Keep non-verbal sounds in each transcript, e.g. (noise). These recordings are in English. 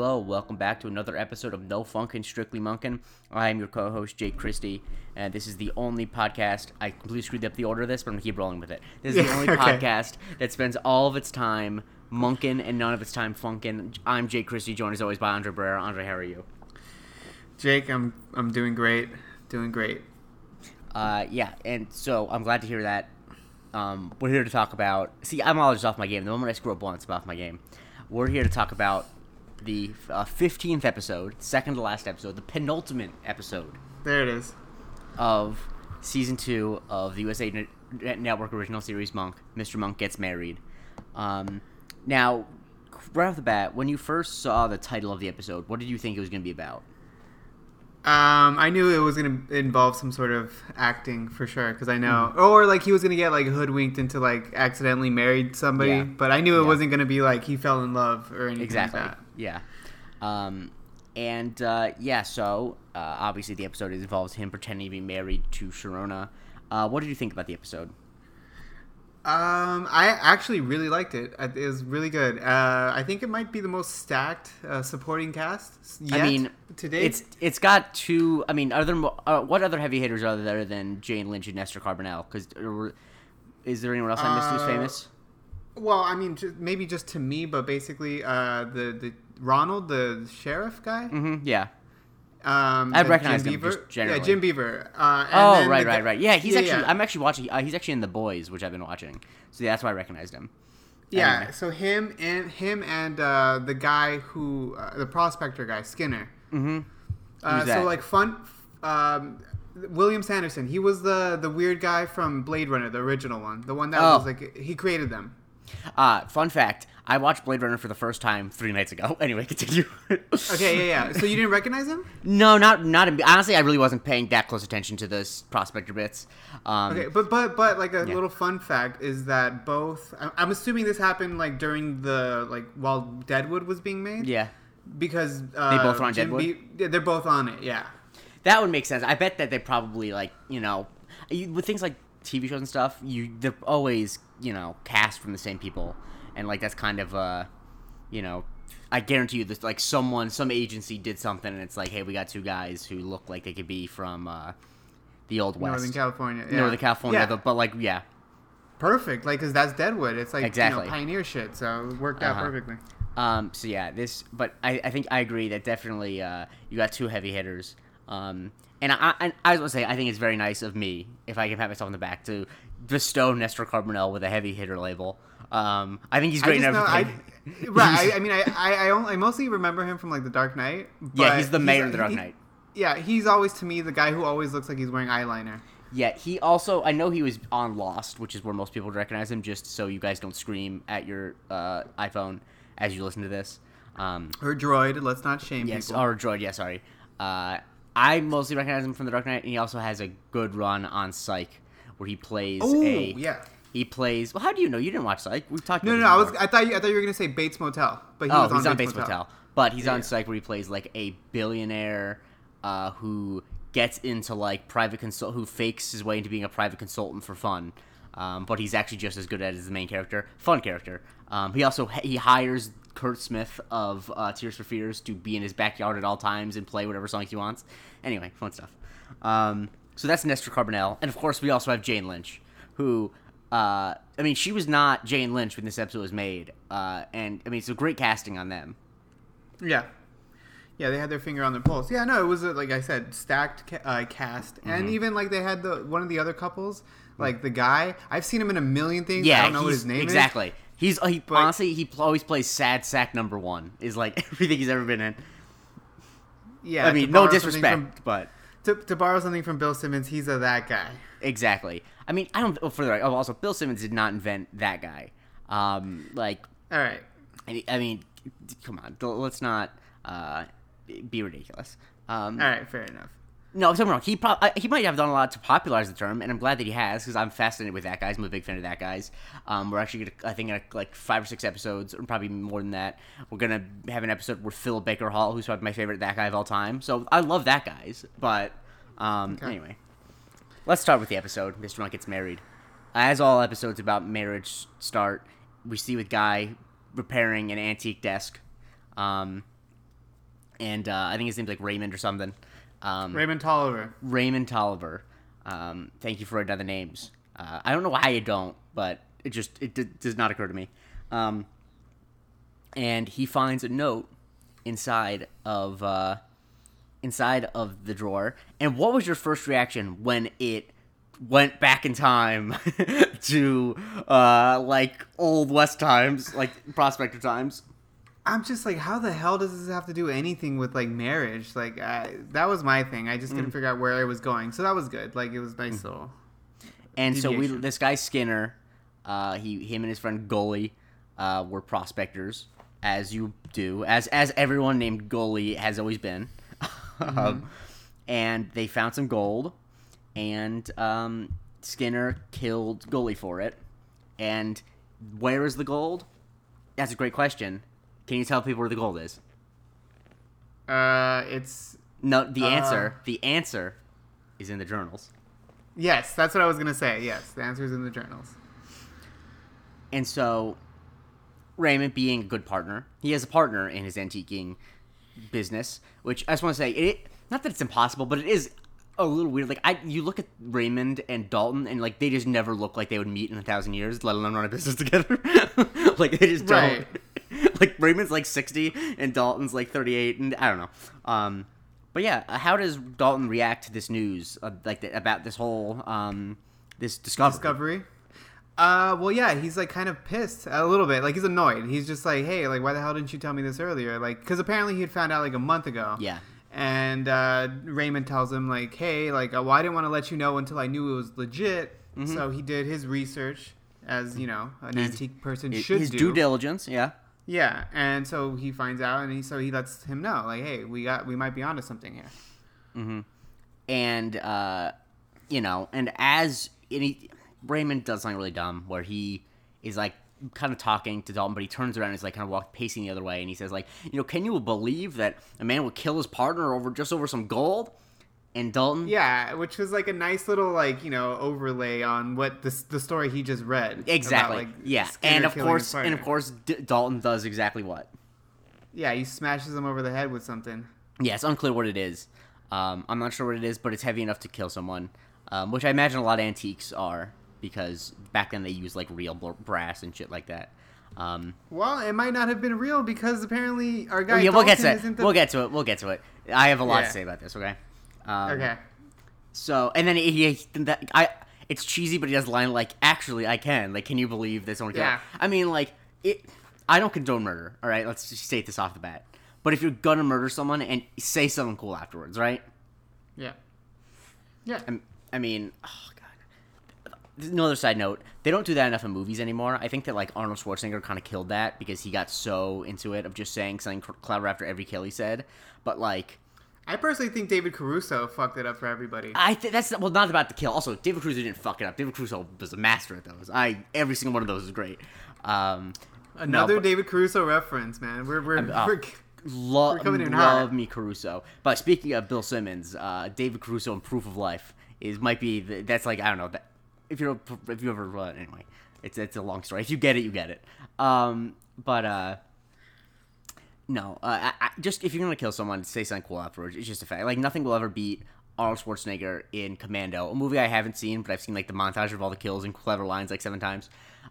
Hello. Welcome back to another episode of No Funkin' Strictly Monkin'. I am your co host, Jake Christie, and this is the only podcast. I completely screwed up the order of this, but I'm to keep rolling with it. This is the (laughs) only okay. podcast that spends all of its time monkin' and none of its time funkin'. I'm Jake Christie, joined as always by Andre Barrera. Andre, how are you? Jake, I'm I'm doing great. Doing great. Uh, yeah, and so I'm glad to hear that. Um, we're here to talk about. See, I'm always off my game. The moment I screw up once, I'm off my game. We're here to talk about the uh, 15th episode, second to last episode, the penultimate episode There it is. of season two of the USA Net- Network original series Monk. Mr. Monk gets married. Um, now, right off the bat, when you first saw the title of the episode, what did you think it was going to be about? Um, I knew it was gonna involve some sort of acting for sure because I know, Mm-hmm. or like he was gonna get like hoodwinked into like accidentally married somebody. Yeah. But I knew it Yeah. wasn't gonna be like he fell in love or anything Exactly. like that. Yeah. Um, and uh, yeah, so uh, obviously the episode involves him pretending to be married to Sharona. Uh, what did you think about the episode? Um, I actually really liked it. It was really good. Uh, I think it might be the most stacked uh, supporting cast. Yet I mean, today it's it's got two. I mean, other uh, what other heavy hitters are there than Jane Lynch and Nestor Carbonell? Because is there anyone else I missed who's Uh, famous? Well, I mean, ju- maybe just to me, but basically, uh, the the Ronald, the sheriff guy. hmm yeah. Um, I'd recognize Jim him Beaver. just generally. Yeah, Jim Beaver. Uh, and Oh, right, right, guy- right. Yeah, he's yeah, actually. yeah. I'm actually watching. Uh, he's actually in The Boys, which I've been watching. So yeah, that's why I recognized him. Yeah, Anyway. so him and him and uh, the guy who uh, the prospector guy Skinner. Mm-hmm. Uh, Who's that? so like fun. Um, William Sanderson. He was the the weird guy from Blade Runner, the original one, the one that Oh. was like he created them. Uh, fun fact: I watched Blade Runner for the first time three nights ago. (laughs) Anyway, continue. Okay, yeah, yeah. So you didn't recognize him? No, not not honestly. I really wasn't paying that close attention to the s- prospector bits. Um, Okay, but but but like a Yeah. little fun fact is that both I'm assuming this happened like during the like while Deadwood was being made. Yeah, Because uh, They both on Jim Deadwood? Be- they're both on it. Yeah. that would make sense. I bet that they probably like you know with things like TV shows and stuff. You they're always you know cast from the same people, and like that's kind of uh you know. I guarantee you, this like someone, some agency did something, and it's like, hey, we got two guys who look like they could be from uh, the old west, Northern California. Yeah. Northern California, Yeah. but, but like, yeah, Perfect. Like, cause that's Deadwood. It's like Exactly. you know, pioneer shit. So it worked out Uh-huh. perfectly. Um, so yeah, this, but I, I think I agree that definitely uh, you got two heavy hitters. Um, and I, I, I was gonna say I think it's very nice of me if I can pat myself on the back to bestow Nestor Carbonell with a heavy hitter label. Um, I think he's great in know, I, right. I, I (laughs) mean, I, I, only, I mostly remember him from like The Dark Knight. yeah, he's the mayor of the Dark he- Knight. Yeah, he's always to me the guy who always looks like he's wearing eyeliner. Yeah, he also I know he was on Lost, which is where most people recognize him. Just so you guys don't scream at your uh, iPhone as you listen to this. Um, Or droid. Let's not shame Yes, people. or Droid. Yeah, sorry. Uh, I mostly recognize him from The Dark Knight, and he also has a good run on Psych, where he plays oh a. yeah. He plays. Well, how do you know? You didn't watch Psych. We've talked. No, about no, no. I was. I thought you. I thought you were gonna say Bates Motel, but he oh, was he's on on Bates, Bates Motel. Motel, but he's on Psych, where he plays like a billionaire uh, who gets into like private consult, who fakes his way into being a private consultant for fun. Um, but he's actually just as good at it as the main character. Fun character. Um, he also he hires Curt Smith of uh, Tears for Fears to be in his backyard at all times and play whatever songs he wants. Anyway, fun stuff. Um, so that's Nestor Carbonell, and of course we also have Jane Lynch, who uh, I mean she was not Jane Lynch when this episode was made, uh, and I mean it's a great casting on them. Yeah. Yeah, they had their finger on their pulse. Yeah, no, it was like I said, stacked ca- uh, cast, Mm-hmm. and even like they had the one of the other couples, like the guy. I've seen him in a million things. Yeah, I don't know what his name is exactly. He's he But- honestly he always plays sad sack number one. Is like (laughs) everything he's ever been in. Yeah, I mean, no disrespect, but to, to borrow something from Bill Simmons, he's a that guy. exactly. I mean, I don't. Oh, for the right. Oh, also, Bill Simmons did not invent that guy. Um, like, All right. I I mean, come on, let's not uh, be ridiculous. Um, All right, fair enough. No, don't wrong. He pro- uh, he might have done a lot to popularize the term, and I'm glad that he has because I'm fascinated with that guys. I'm a big fan of that guys. Um, we're actually gonna, I think, in a, like five or six episodes, or probably more than that, we're gonna have an episode with Phil Baker Hall, who's probably my favorite that guy of all time. So I love that guys. But um, Okay. anyway, let's start with the episode. Mr. Monk gets married. As all episodes about marriage start, we see with Guy repairing an antique desk. Um, and uh, I think his name's like Raymond or something. Um, Raymond Tolliver. Raymond Tolliver. Um, thank you for another names. Uh, I don't know why you don't, but it just it d- does not occur to me. Um, and he finds a note inside of uh, inside of the drawer. And what was your first reaction when it went back in time (laughs) to uh, like old west times, like prospector times? I'm just like, how the hell does this have to do anything with like marriage? Like, I, that was my thing. I just couldn't figure out where I was going, so that was good. Like, it was nice little. And so we, this guy Skinner, uh, he, him and his friend Goalie, uh, were prospectors, as you do, as as everyone named Goalie has always been. (laughs) um, and they found some gold, and um, Skinner killed Goalie for it. And where is the gold? That's a great question. Can you tell people where the gold is? Uh, it's No, the Uh, answer, the answer, is in the journals. yes, that's what I was gonna say. Yes, the answer is in the journals. And so, Raymond, being a good partner, he has a partner in his antiquing business. Which I just want to say, it not that it's impossible, but it is a little weird. Like I, you look at Raymond and Dalton, and like they just never look like they would meet in a thousand years, let alone run a business (laughs) together. like they just don't. Right. (laughs) like Raymond's like sixty, and Dalton's like thirty-eight, and I don't know. Um, but yeah, uh, how does Dalton react to this news, uh, like the, about this whole um, this discovery? Discovery. Uh, well, yeah, he's like kind of pissed a little bit. Like he's annoyed. He's just like, hey, like why the hell didn't you tell me this earlier? Like, because apparently he had found out like a month ago. Yeah. And uh, Raymond tells him like, hey, like, uh, well, I didn't want to let you know until I knew it was legit. So he did his research, as you know, an antique person His- should his do. due diligence, yeah. Yeah, and so he finds out, and he so he lets him know, like, hey, we got we might be onto something here. and uh, you know, and as and he, Raymond does something really dumb where he is like kind of talking to Dalton, but he turns around and is like kind of walk pacing the other way, and he says like, you know, can you believe that a man would kill his partner over just over some gold? And Dalton, Yeah, which was like a nice little like you know overlay on what the the story he just read. about, exactly, like, yeah, and of course, and of course, D- Dalton does exactly what? yeah, he smashes him over the head with something. Yeah, it's unclear what it is. Um, I'm not sure what it is, but it's heavy enough to kill someone, um, which I imagine a lot of antiques are because back then they used like real brass and shit like that. Um, Well, it might not have been real because apparently our guy. yeah, we'll get to it. the- We'll get to it. We'll get to it. I have a lot Yeah. to say about this. Okay. Um, Okay. So and then he, he that, I it's cheesy, but he does a line like, "Actually, I can." Like, can you believe this? someone? Yeah. I mean, like it. I don't condone murder. All right, let's just state this off the bat. But if you're gonna murder someone and say something cool afterwards, right? Yeah. Yeah. I, I mean, oh god. Another side note: they don't do that enough in movies anymore. I think that like Arnold Schwarzenegger kind of killed that because he got so into it of just saying something clever after every kill he said. But like, I personally think David Caruso fucked it up for everybody. I think that's well, not about the kill. Also, David Caruso didn't fuck it up. David Caruso was a master at those. I every single one of those is great. Um, Another no, but- David Caruso reference, man. We're we're, oh. we're Lo- We're coming in love me Caruso. But speaking of Bill Simmons, uh, David Caruso in Proof of Life is might be the, that's like I don't know that if you're if you ever uh, anyway it's it's a long story. If you get it, you get it. Um, but uh, no, uh, I, I, just if you're gonna kill someone, say something cool afterwards. It's just a fact. Like nothing will ever beat Arnold Schwarzenegger in Commando, a movie I haven't seen, but I've seen like the montage of all the kills and clever lines like seven times.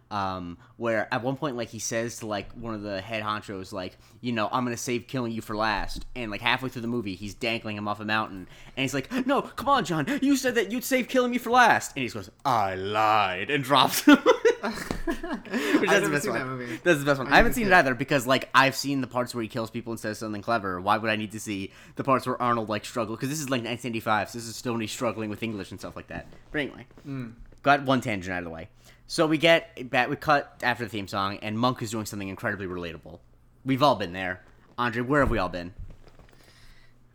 Um, where at one point, like he says to like one of the head honchos, like, you know, I'm gonna save killing you for last. And like halfway through the movie, he's dangling him off a mountain, and he's like, No, come on, John, you said that you'd save killing me for last. And he goes, I lied, and drops him. (laughs) (laughs) Which that's the best seen one. that movie. That's the best one. I I haven't seen it it. either because like I've seen the parts where he kills people and says something clever. Why would I need to see the parts where Arnold like struggle? Because this is like 1985, so this is still when he's struggling with English and stuff like that. But anyway, Hmm. got one tangent out of the way. So we get back. We cut after the theme song, and Monk is doing something incredibly relatable. We've all been there. Andre, where have we all been?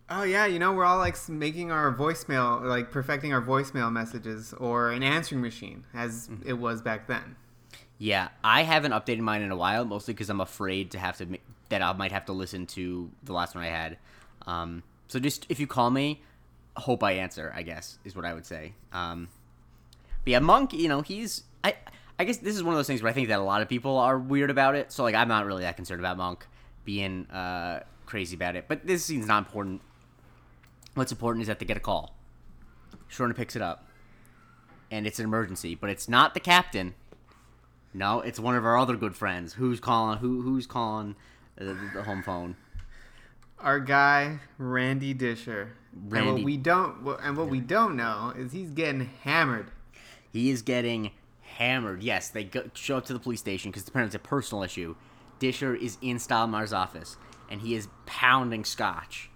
Oh yeah, you know we're all like making our voicemail, like perfecting our voicemail messages, or an answering machine, as Mm-hmm. it was back then. Yeah, I haven't updated mine in a while, mostly because I'm afraid to have to that I might have to listen to the last one I had. Um, so just if you call me, hope I answer. I guess is what I would say. Um, but yeah, Monk, you know, he's I I guess this is one of those things where I think that a lot of people are weird about it. So like, I'm not really that concerned about Monk being uh, crazy about it. But this scene's not important. What's important is that they get a call. Sharona picks it up, and it's an emergency. But it's not the captain. No, it's one of our other good friends. Who's calling? Who who's calling the, the home phone? Our guy Randy Disher. And Randy. what we don't and what we don't know is he's getting hammered. He is getting hammered. Yes, they go, show up to the police station because apparently it's a personal issue. Disher is in Stottlemeyer's office and he is pounding scotch.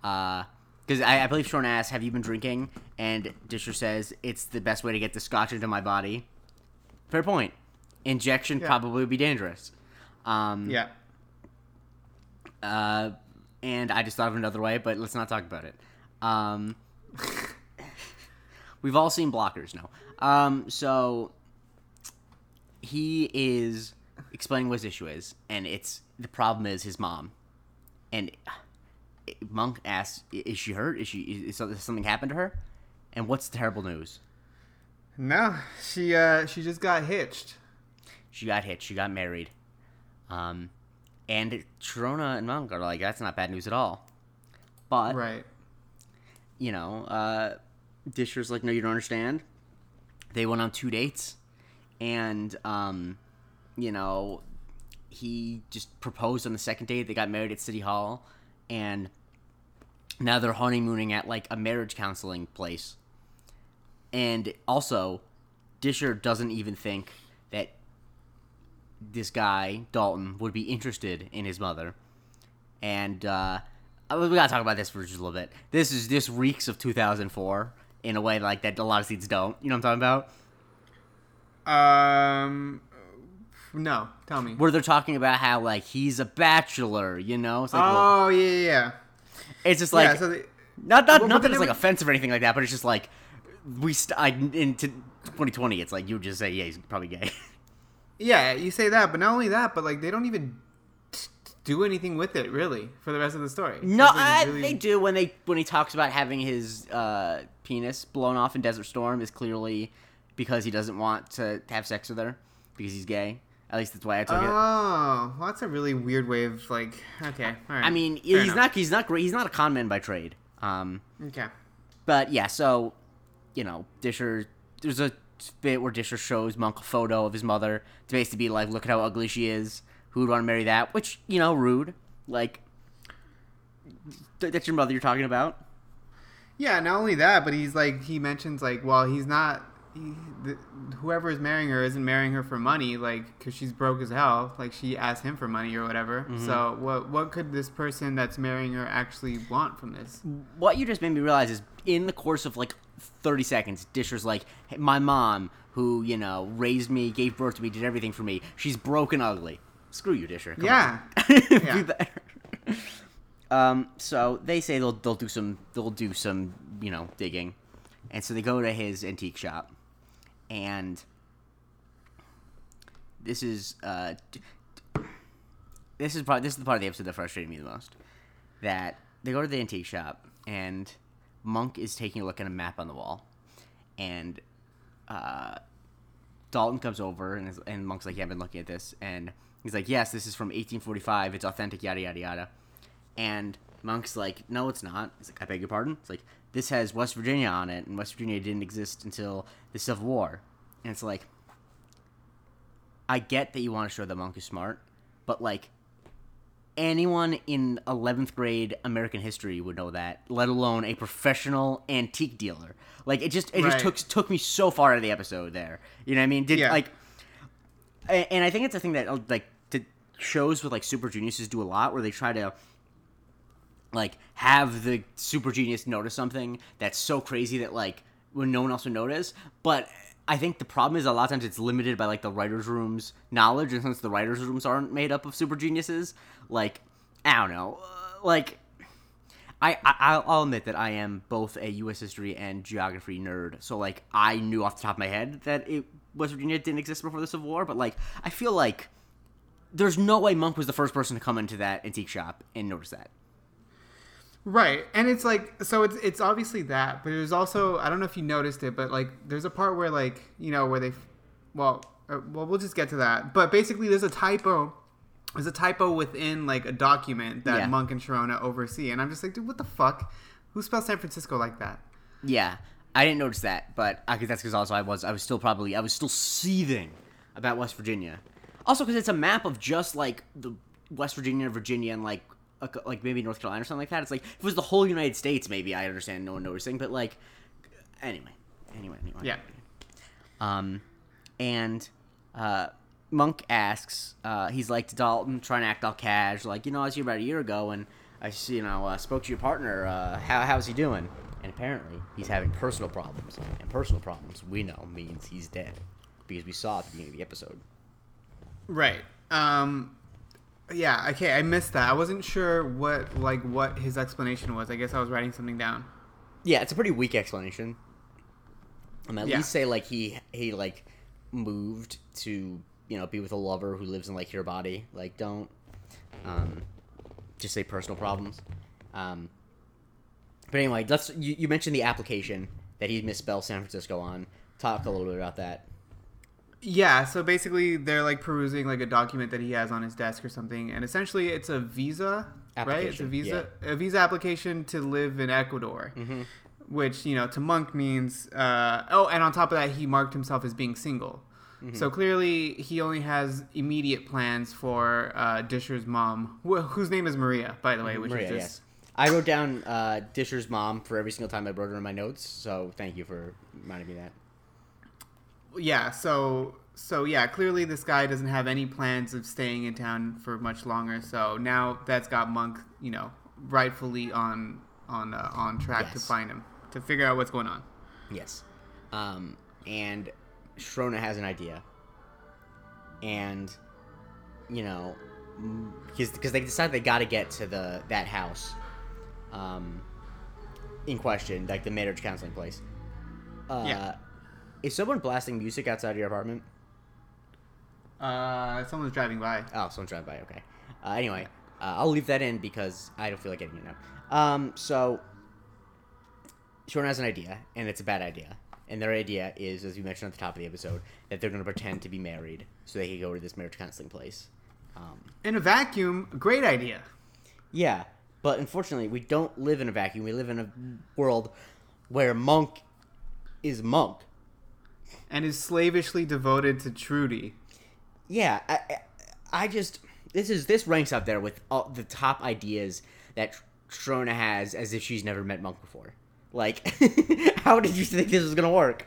Because I, I believe Sean asks, "Have you been drinking?" And Disher says, "It's the best way to get the scotch into my body." Fair point. Injection Yeah. probably would be dangerous. Um, Yeah. uh, and I just thought of another way, but let's not talk about it. Um, (laughs) we've all seen blockers now. Um, so he is explaining what his issue is, and it's the problem is his mom. And Monk asks, "Is she hurt? Is she? Is something- something happened to her?" And what's the terrible news? No, she uh she just got hitched. She got hitched. She got married. Um, and Sharona and Monk are like, "That's not bad news at all." But Right. you know, uh, Disher's like, no, you don't understand. They went on two dates, and um, you know, he just proposed on the second date. They got married at City Hall, and now they're honeymooning at like a marriage counseling place. And also, Disher doesn't even think that this guy Dalton would be interested in his mother, and uh, uh, we gotta talk about this for just a little bit. This is this reeks of 2004 in a way like that a lot of scenes don't. You know what I'm talking about? Um no, tell me. Where they're talking about how like he's a bachelor. You know, it's like oh, yeah, yeah, yeah. it's just like yeah, so they, not not Well, not that it's like was- offensive or anything like that, but it's just like we st- I, into 2020. It's like you would just say yeah, he's probably gay. yeah, you say that, but not only that, but like they don't even t- do anything with it really for the rest of the story. No, I, really- they do when they when he talks about having his uh, penis blown off in Desert Storm is clearly because he doesn't want to have sex with her because he's gay. At least that's why I took it. Oh, well, that's a really weird way of like. Okay, all right. I mean, Fair he's enough. not he's not great. He's not a con man by trade. Um, Okay. but yeah, so you know, Disher. There's a bit where Disher shows Monk a photo of his mother to basically be like, "Look at how ugly she is. Who would want to marry that?" Which you know, rude. Like, th- that's your mother you're talking about. Yeah, not only that, but he's like he mentions like, well, he's not. He, the, whoever is marrying her isn't marrying her for money, like because she's broke as hell. Like she asked him for money or whatever. Mm-hmm. So what what could this person that's marrying her actually want from this? what you just made me realize is in the course of like 30 seconds disher's like hey, my mom who you know raised me gave birth to me did everything for me she's broken ugly screw you disher Come Yeah. (laughs) Yeah. (laughs) Um so they say they'll they'll do some they'll do some you know digging and so they go to his antique shop and this is uh this is probably this is the part of the episode that frustrated me the most that they go to the antique shop and Monk is taking a look at a map on the wall, and uh, Dalton comes over and, is, and Monk's like, "Yeah, I've been looking at this," and he's like, "Yes, this is from 1845. It's authentic, yada yada yada." And Monk's like, "No, it's not." He's like, "I beg your pardon." It's like, "This has West Virginia on it, and West Virginia didn't exist until the Civil War." And it's like, I get that you want to show that Monk is smart, but like anyone in 11th grade American history would know that, let alone a professional antique dealer. Like it just it just took took me so far out of the episode there. You know what I mean? Did Yeah. like and I think it's a thing that like shows with like super geniuses do a lot where they try to like have the super genius notice something that's so crazy that like when no one else would notice but i think the problem is a lot of times it's limited by like the writers room's knowledge and since the writers rooms aren't made up of super geniuses like i don't know uh, like I, I I'll- admit that I am both a U.S. history and geography nerd, so like I knew off the top of my head that it West Virginia didn't exist before the Civil War, but like I feel like there's no way Monk was the first person to come into that antique shop and notice that. Right, and it's like so it's it's obviously that, but there's also I don't know if you noticed it, but like there's a part where like you know where they, well, uh, well we'll just get to that. But basically, there's a typo there's a typo within like a document that Yeah. Monk and Sharona oversee, and I'm just like, dude, what the fuck? Who spells San Francisco like that? Yeah, I didn't notice that, but I guess that's because also I was I was still probably I was still seething about West Virginia. Also, because it's a map of just like the West Virginia, Virginia, and like like maybe North Carolina or something like that. It's like if it was the whole United States, maybe I understand no one noticing, but like anyway, anyway, anyway. Yeah. Um, and uh, Monk asks, uh, he's like to Dalton, trying to act all cash, like you know I was here about a year ago and I you know uh, spoke to your partner. Uh, how how's he doing? And apparently he's having personal problems, and personal problems we know means he's dead because we saw at the beginning of the episode. Right. Um yeah, okay, I missed that. I wasn't sure what like what his explanation was. I guess I was writing something down. Yeah, it's a pretty weak explanation. Um, at Yeah. least say like he he like moved to you know be with a lover who lives in like your body. Like don't um, just say personal problems. Um, but anyway, let's you, you mentioned the application that he misspelled San Francisco on. Talk a little bit about that. Yeah, so basically they're like perusing like a document that he has on his desk or something, and essentially it's a visa, right? It's a visa, a visa application to live in Ecuador, Mm-hmm. which you know to Monk means. Uh, oh, and on top of that, he marked himself as being single. Mm-hmm. So clearly, he only has immediate plans for uh, Disher's mom, wh- whose name is Maria, by the way, which Maria, is just yes. I wrote down uh, Disher's mom for every single time I wrote her in my notes, so thank you for reminding me that. Yeah so so yeah clearly this guy doesn't have any plans of staying in town for much longer so now that's got monk you know rightfully on on uh, on track to find him to figure out what's going on Yes. Um, and Sharona has an idea. And, you know, because because they decide they got to get to the that house, um, in question, like the marriage counseling place. Uh, Yeah. Is someone blasting music outside your apartment? uh someone's driving by Oh, someone driving by. Okay. Uh, anyway, uh, I'll leave that in because I don't feel like getting it now. Um, so Sharona has an idea, and it's a bad idea. And their idea is, as we mentioned at the top of the episode, that they're going to pretend to be married so they can go to this marriage counseling place. Um, in a vacuum great idea yeah, but unfortunately, we don't live in a vacuum. We live in a world where Monk is Monk. And is slavishly devoted to trudy yeah I, I- just this is this ranks up there with all the top ideas that Sharona has as if she's never met Monk before. Like, (laughs) how did you think this was gonna work?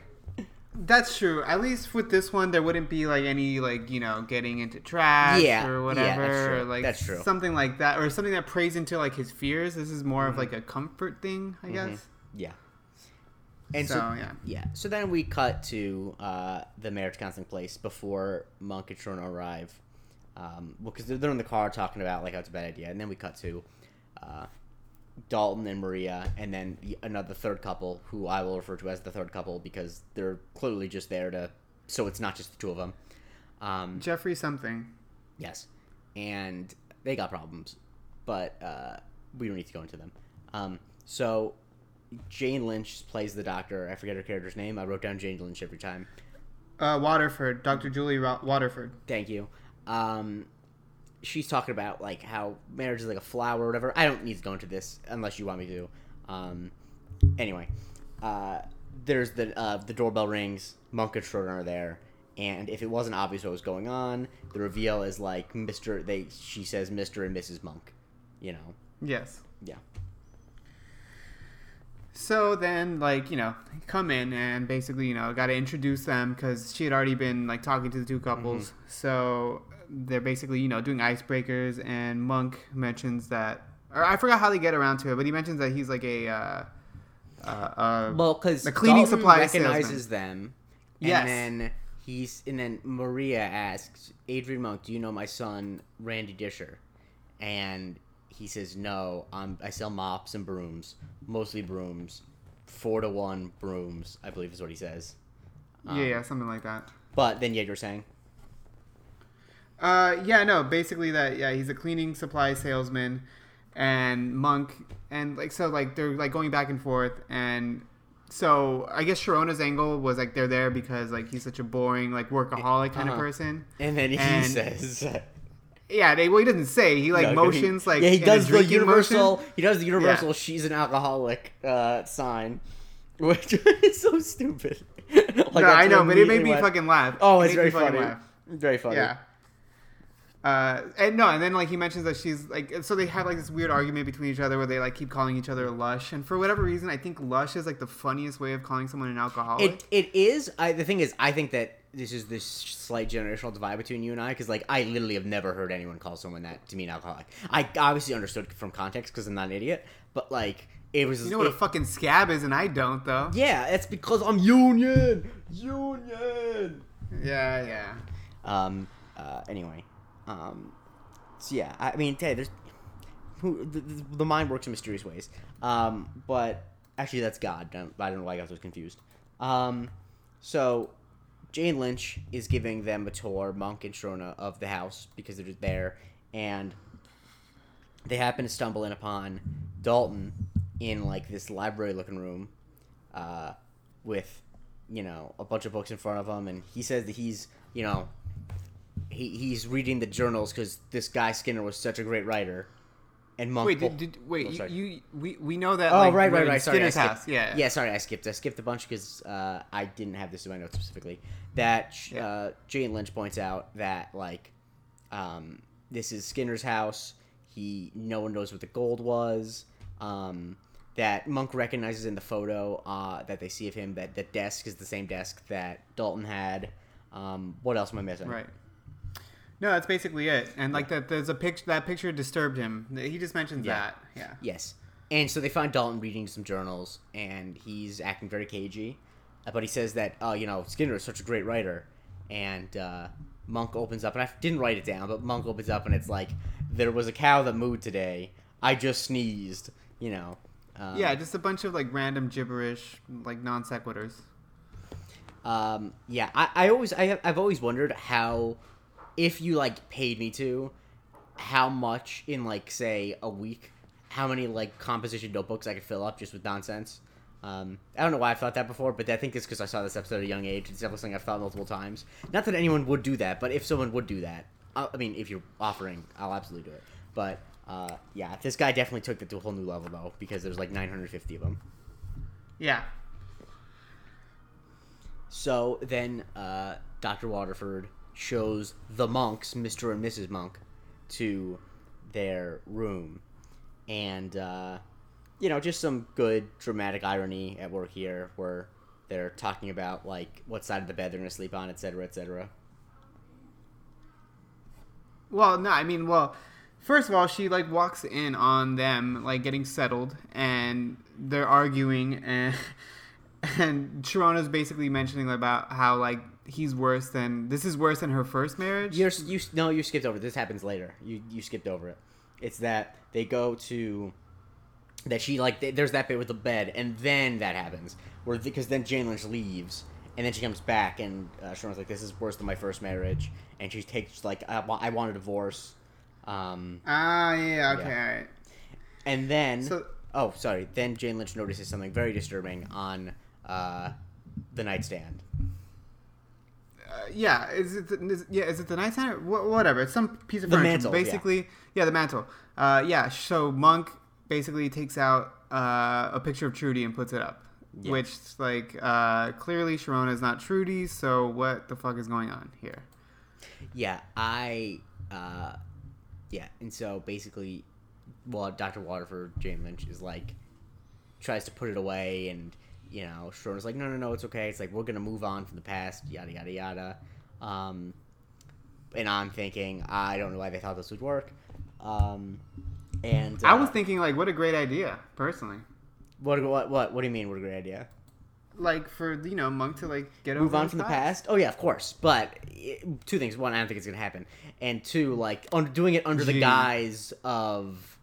that's true at least with this one there wouldn't be like any like you know getting into trash Yeah, yeah, or that's whatever true. or, like That's true. something like that or something that prays into like his fears this is more Mm-hmm. of like a comfort thing i guess Yeah. And so, So, yeah. yeah. So then we cut to uh, the marriage counseling place before Monk and Sharona arrive. Um, well, because they're, they're in the car talking about like how it's a bad idea, and then we cut to uh, Dalton and Maria, and then the- another third couple who I will refer to as the third couple because they're clearly just there to, so it's not just the two of them. Um, jeffrey something Yes, and they got problems, but uh, we don't need to go into them. Um, so Jane Lynch plays the doctor. I forget her character's name. I wrote down Jane Lynch every time. Uh, Waterford, Dr. Julie Ro- Waterford. Thank you. Um, she's talking about like how marriage is like a flower or whatever. I don't need to go into this unless you want me to. Um, anyway, uh, there's the uh, the doorbell rings. Monk and Sharona are there, and if it wasn't obvious what was going on, the reveal is like Mister. They she says Mister and Mrs. Monk. You know, Yes. yeah. So then, like, you know, come in and basically, you know, got to introduce them because she had already been, like, talking to the two couples. So they're basically, you know, doing icebreakers. And Monk mentions that, or I forgot how they get around to it, but he mentions that he's like a, uh, uh, uh, Well, because the cleaning Dalton supply recognizes them, and Yes. then he's and then Maria asks Adrian Monk, "Do you know my son Randy Disher?" And he says, "No, I'm, I sell mops and brooms, mostly brooms, four to one brooms, I believe is what he says." Um, yeah, yeah, something like that. But then, yeah, you're saying, Uh, yeah, no, basically that. Yeah, he's a cleaning supply salesman, and Monk, and like so, like they're like going back and forth, and so I guess Sharona's angle was like they're there because like he's such a boring like workaholic kind Uh-huh. of person. and then he And- says, Yeah, they, well, he doesn't say. He like No, he- motions like yeah, he does the universal. motion. He does the universal. Yeah. She's an alcoholic uh, sign, (laughs) which is so stupid. (laughs) like, no, I know, but it made me went- fucking laugh. Oh, it's me very funny. laugh. Very funny. Yeah. Uh, and no, and then like he mentions that she's like, so they have like this weird argument between each other where they like keep calling each other lush, and for whatever reason, I think lush is like the funniest way of calling someone an alcoholic. It it is. I, the thing is, I think that this is this slight generational divide between you and I, because like I literally have never heard anyone call someone that to mean alcoholic. I obviously understood from context because I'm not an idiot, but like it was. you know what a fucking scab is, and I don't though. yeah, it's because I'm union, union. Yeah, yeah. Um. Uh. Anyway. Um. So yeah, I mean, hey, there's who the, the, the mind works in mysterious ways. Um. But actually, that's God. Don't, I don't know why I got those confused. Um. So, Jane Lynch is giving them a tour, Monk and Sharona, of the house because they're there, and they happen to stumble in upon Dalton in like this library-looking room, uh, with you know a bunch of books in front of him, and he says that he's you know he, he's reading the journals because this guy Skinner was such a great writer, and Monk. Wait, did, did wait? Oh, you, you we we know that. Oh like, right, right, right. Sorry, I skipped. house. Yeah, yeah. Sorry, I skipped. I skipped a bunch because uh, I didn't have this in my notes specifically. That Yeah. uh, Jane Lynch points out that like, um, this is Skinner's house. He no one knows what the gold was. Um, that Monk recognizes in the photo uh, that they see of him that the desk is the same desk that Dalton had. Um, what else am I missing? Right. No, that's basically it. And like that, there's a picture. That picture disturbed him. He just mentions Yeah. that. Yeah. Yes. And so they find Dalton reading some journals, and he's acting very cagey. Uh, But he says that, oh, you know, Skinner is such a great writer. And uh, Monk opens up, and I didn't write it down, but Monk opens up, and it's like, there was a cow that mooed today. I just sneezed, you know. Um, Yeah, just a bunch of like random gibberish, like non sequiturs. Um, yeah, I, I always I have, I've always wondered how, if you like paid me to, how much in like say a week, how many like composition notebooks I could fill up just with nonsense. Um, I don't know why I've thought that before, but I think it's because I saw this episode at a young age. It's definitely something I've thought multiple times. Not that anyone would do that, but if someone would do that, I, I mean, if you're offering, I'll absolutely do it. But uh, yeah, this guy definitely took it to a whole new level though, because there's like 950 of them. Yeah. So then uh, Dr. Waterford shows the monks, Mr. and Mrs. Monk, to their room. And, uh, you know, just some good dramatic irony at work here where they're talking about, like, what side of the bed they're going to sleep on, etc., etc. Well, no, I mean, well, first of all, she like walks in on them like getting settled, and they're arguing, and (laughs) and Sharona's basically mentioning about how like he's worse than this is worse than her first marriage. You're, you no, you skipped over. This happens later. You you skipped over it. It's that they go to that she like th- there's that bit with the bed, and then that happens where because then Jane Lynch leaves, and then she comes back, and uh, Sharon's like, "This is worse than my first marriage," and she takes like, "I, I want a divorce," um, Ah, yeah, okay, Yeah. all right. and then So- oh sorry, then Jane Lynch notices something very disturbing on uh, the nightstand. Uh, yeah, is it the, is, yeah? Is it the nightstand? Or wha- whatever. It's some piece of The furniture. mantle, yeah. basically, yeah. the mantle. Uh, yeah. So Monk basically takes out uh, a picture of Trudy and puts it up, Yeah. which like uh, clearly Sharona is not Trudy. So what the fuck is going on here? Yeah, I, uh, yeah, and so basically, well, Dr. Waterford, Jane Lynch, is like, tries to put it away, and, you know, Sharona's like, no, no, no, it's okay. It's like, we're gonna move on from the past, yada, yada, yada. Um, and I'm thinking, I don't know why they thought this would work. Um, and, uh, I was thinking like, what a great idea, personally. what, what, what, what do you mean, what a great idea? Like for you know Monk to like get move on from the past. Oh yeah, of course. But eh, two things: one, I don't think it's gonna happen, and two, like un- doing it under the guise of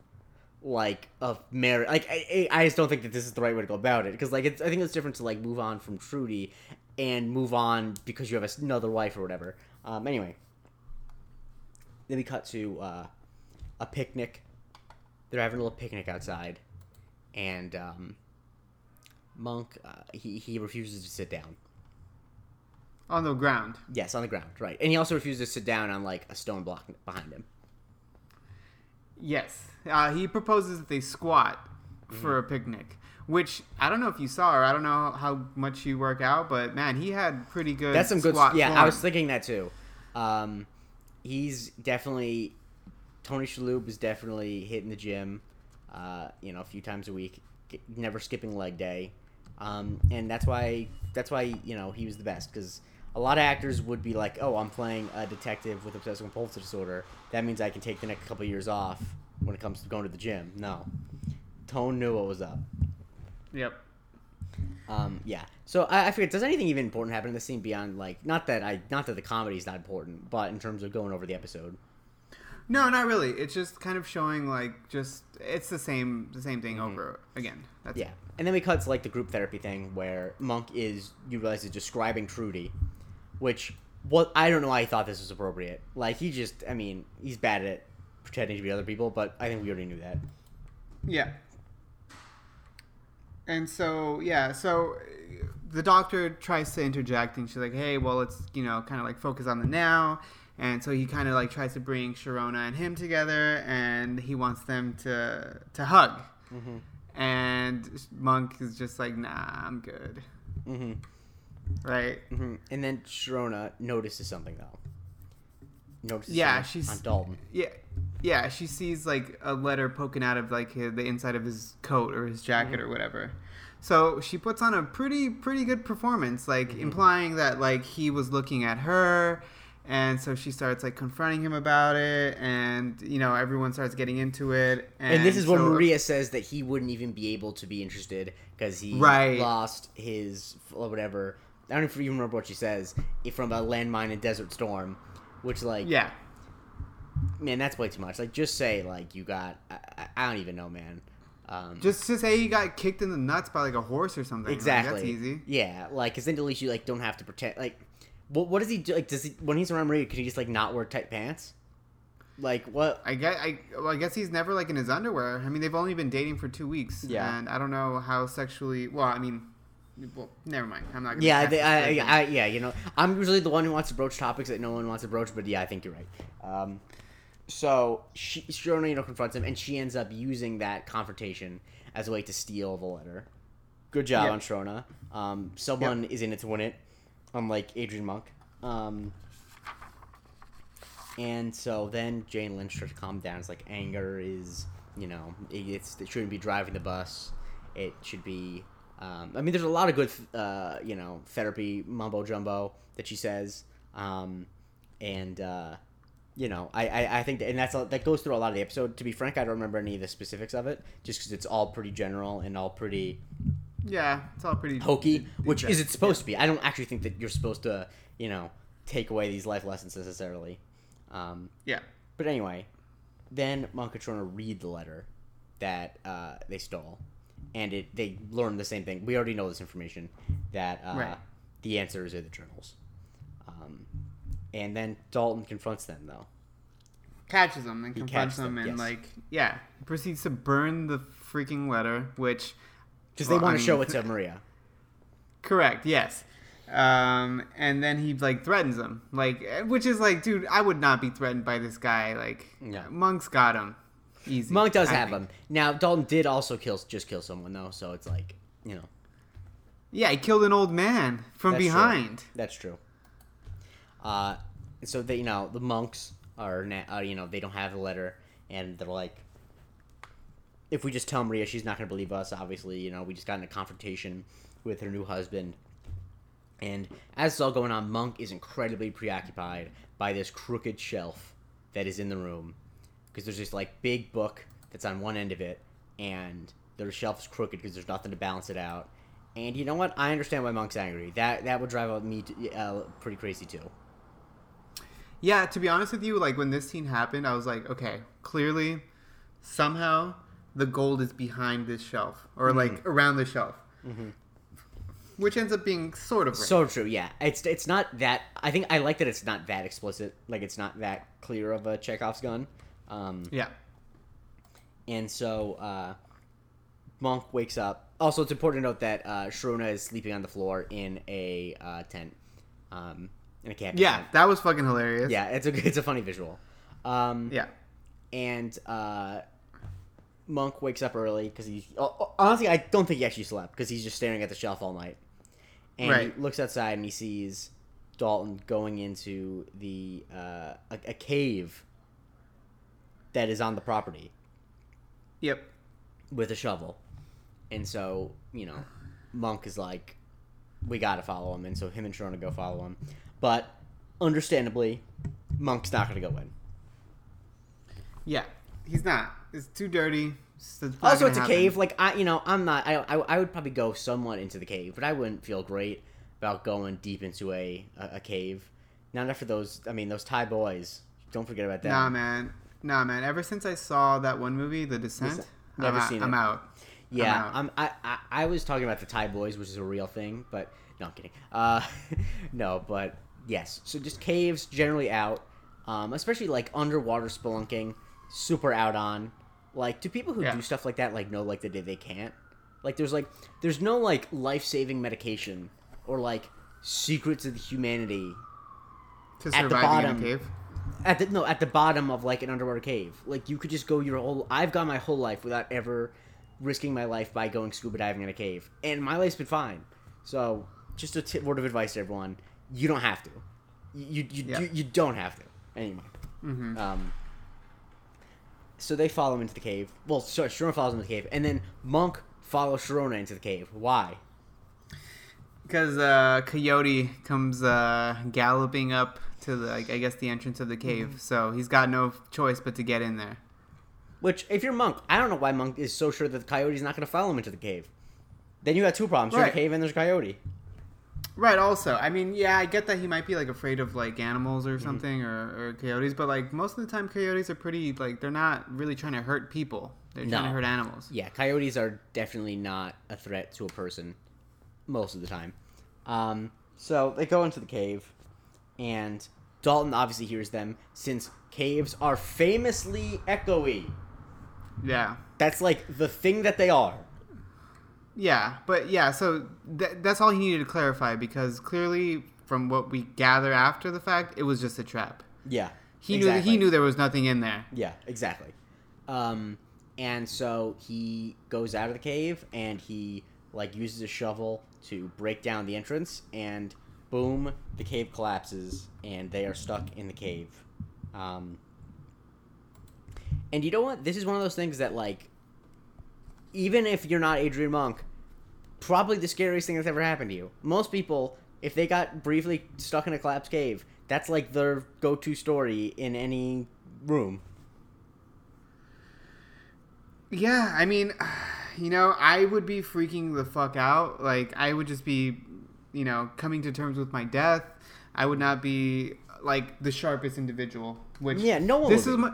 like of marriage. Like I, I just don't think that this is the right way to go about it because like it's I think it's different to like move on from Trudy and move on because you have another wife or whatever. Um. Anyway, then we cut to uh, a picnic. They're having a little picnic outside, and um, Monk uh, he he refuses to sit down. on the ground. Yes, on the ground, right. And he also refuses to sit down on like a stone block behind him. Yes, uh, he proposes that they squat Mm-hmm. for a picnic. Which I don't know if you saw or I don't know how much you work out, but man, he had pretty good. That's some good. Squat Yeah, I was thinking that too. Um, he's definitely Tony Shalhoub is definitely hitting the gym. Uh, you know, a few times a week, never skipping leg day, um, and that's why that's why you know he was the best because a lot of actors would be like, "Oh, I'm playing a detective with obsessive compulsive disorder. That means I can take the next couple years off when it comes to going to the gym." No, Tone knew what was up. Yep. Um, yeah. So I, I forget. Does anything even important happen in the scene beyond like not that I not that the comedy is not important, but in terms of going over the episode? No, not really. It's just kind of showing like just it's the same the same thing Mhm. over again. That's Yeah. And then we cut to like the group therapy thing where Monk is you realize is describing Trudy, which what I don't know why he thought this was appropriate. Like he just I mean he's bad at pretending to be other people, but I think we already knew that. Yeah. And so, yeah, so the doctor tries to interject and she's like, hey, well, let's, you know, kind of like focus on the now. And so he kind of like tries to bring Sharona and him together and he wants them to, to hug. Mm-hmm. And Monk is just like, nah, I'm good. Mm-hmm. Right? Mm-hmm. And then Sharona notices something though. Notices Yeah, she's- on Dalton. Yeah. Yeah, she sees like a letter poking out of like his, the inside of his coat or his jacket or whatever. So she puts on a pretty pretty good performance, like implying that like he was looking at her, and so she starts like confronting him about it, and you know everyone starts getting into it. And, And, this is when Maria says that he wouldn't even be able to be interested because he Right. lost his whatever. I don't even remember what she says from a landmine and Desert Storm, which like Yeah, man, that's way too much. Like just say like you got I, I- I don't even know, man. Um, just to say he got kicked in the nuts by like a horse or something. like, exactly. that's easy. Yeah, like because then at least you like don't have to pretend like. What, what does he do? Like, does he when he's around Maria? Can he just like not wear tight pants? Like what? I guess I, well, I guess he's never like in his underwear. I mean, they've only been dating for two weeks. Yeah. and I don't know how sexually. Well, I mean, well, never mind. I'm not. Gonna Yeah, they, I, aspersions. I, yeah, you know, I'm usually the one who wants to broach topics that no one wants to broach, but yeah, I think you're right. Um, so she, Sharona, you know, confronts him, and she ends up using that confrontation as a way to steal the letter. Good job Yep. on Sharona. Um, someone is in it to win it, unlike Adrian Monk. Um, and so then Jane Lynch starts to calm down. It's like anger is, you know, it, it's, it shouldn't be driving the bus. It should be. Um, I mean, there's a lot of good, uh, you know, therapy mumbo jumbo that she says, um, and uh, you know, I, I, I think that, and that's all, that goes through a lot of the episode. To be frank, I don't remember any of the specifics of it, just because it's all pretty general and all pretty Yeah, it's all pretty hokey, which is it supposed to be. I don't actually think that you're supposed to, you know, take away these life lessons necessarily. Um, Yeah. but anyway, then Monk and read the letter that uh, they stole, and it they learn the same thing. We already know this information that uh, Right. the answers are the journals. Um, and then Dalton confronts them though. catches them and He confronts catches them, and yes. like yeah proceeds to burn the freaking letter which Because Well, they want I to show (laughs) it to Maria. correct yes um and then he like threatens him like eh, which is like dude i would not be threatened by this guy like Yeah. monk's got him easy Monk does I have think. him. Now Dalton did also kill just kill someone though, so it's like you know yeah he killed an old man from That's true. behind That's true. Uh, so they, you know, the monks are, na- uh, you know, they don't have the letter, and they're like, if we just tell Maria, she's not going to believe us. Obviously, you know, we just got in a confrontation with her new husband, and as it's all going on, Monk is incredibly preoccupied by this crooked shelf that is in the room, because there's this like big book that's on one end of it, and the shelf is crooked because there's nothing to balance it out. And you know what? I understand why Monk's angry. That that would drive me to, uh, pretty crazy too. yeah to be honest with you like when this scene happened i was like okay clearly somehow the gold is behind this shelf or Mm-hmm. like around the shelf which ends up being sort of right. So true. Yeah, it's it's not that. I think I like that it's not that explicit. Like it's not that clear of a Chekhov's gun. Um, yeah and so uh, Monk wakes up. Also, it's important to note that uh, Sharona is sleeping on the floor in a uh, tent, um, in a camping yeah tent. that was fucking hilarious Yeah, it's a (laughs) it's a funny visual. Um, yeah and uh, Monk wakes up early because he's oh, honestly I don't think he actually slept because he's just staring at the shelf all night, and Right. he looks outside and he sees Dalton going into the uh, a, a cave that is on the property Yep. with a shovel, and so you know Monk is like, we gotta follow him, and so him and Sharona go follow him, but understandably, Monk's not gonna go in. Yeah. He's not. It's too dirty. It's Also, it's a happen. cave. Like I, you know, I'm not. I, I, I would probably go somewhat into the cave, but I wouldn't feel great about going deep into a a, a cave. Not after those. I mean, those Thai boys. Don't forget about that. Nah, man. Nah, man. Ever since I saw that one movie, The Descent, Descent. Never I'm, out- seen I'm it. out. yeah, I'm out. I'm. I, I, I was talking about the Thai boys, which is a real thing, but no, I'm kidding. Uh, (laughs) no, but yes. So just caves generally out, um, especially like underwater spelunking, super out on. Like, do people who Yeah. do stuff like that like know like that they, they can't? Like, there's like there's no like life saving medication or like secrets of humanity To At the bottom. In a cave. at the no at the bottom of like an underwater cave. Like you could just go your whole. I've gone my whole life without ever risking my life by going scuba diving in a cave, and my life's been fine. So just a tip, word of advice to everyone: you don't have to. You you Yeah. you, you don't have to anyway. Mm-hmm. Um. So they follow him into the cave. Well, sorry, Sharona follows him into the cave, and then Monk follows Sharona into the cave. Why? Because uh, Coyote comes uh, galloping up to the, like, I guess, the entrance of the cave. Mm-hmm. So he's got no choice but to get in there. Which, if you're Monk, I don't know why Monk is so sure that the coyote's not going to follow him into the cave. Then you got two problems: you're in Right. a cave and there's a coyote. Right. Also, I mean, yeah, I get that he might be like afraid of like animals Mm-hmm. or something or, or coyotes, but like most of the time, coyotes are pretty like they're not really trying to hurt people. They're trying to hurt animals. Yeah, coyotes are definitely not a threat to a person most of the time. Um, so they go into the cave, and Dalton obviously hears them since caves are famously echoey. Yeah. That's like the thing that they are. Yeah, but yeah, so th- that's all he needed to clarify because clearly, from what we gather after the fact, it was just a trap. Yeah. He knew exactly. he knew there was nothing in there. Yeah, exactly. Um, and so he goes out of the cave and he like uses a shovel to break down the entrance, and boom, the cave collapses, and they are stuck in the cave. Um, and you know what? This is one of those things that like, even if you're not Adrian Monk, probably the scariest thing that's ever happened to you. Most people, if they got briefly stuck in a collapsed cave, that's like their go-to story in any room. Yeah, I mean, (sighs) you know, I would be freaking the fuck out. Like, I would just be, you know, coming to terms with my death. I would not be like the sharpest individual. Which Yeah, no one This is my.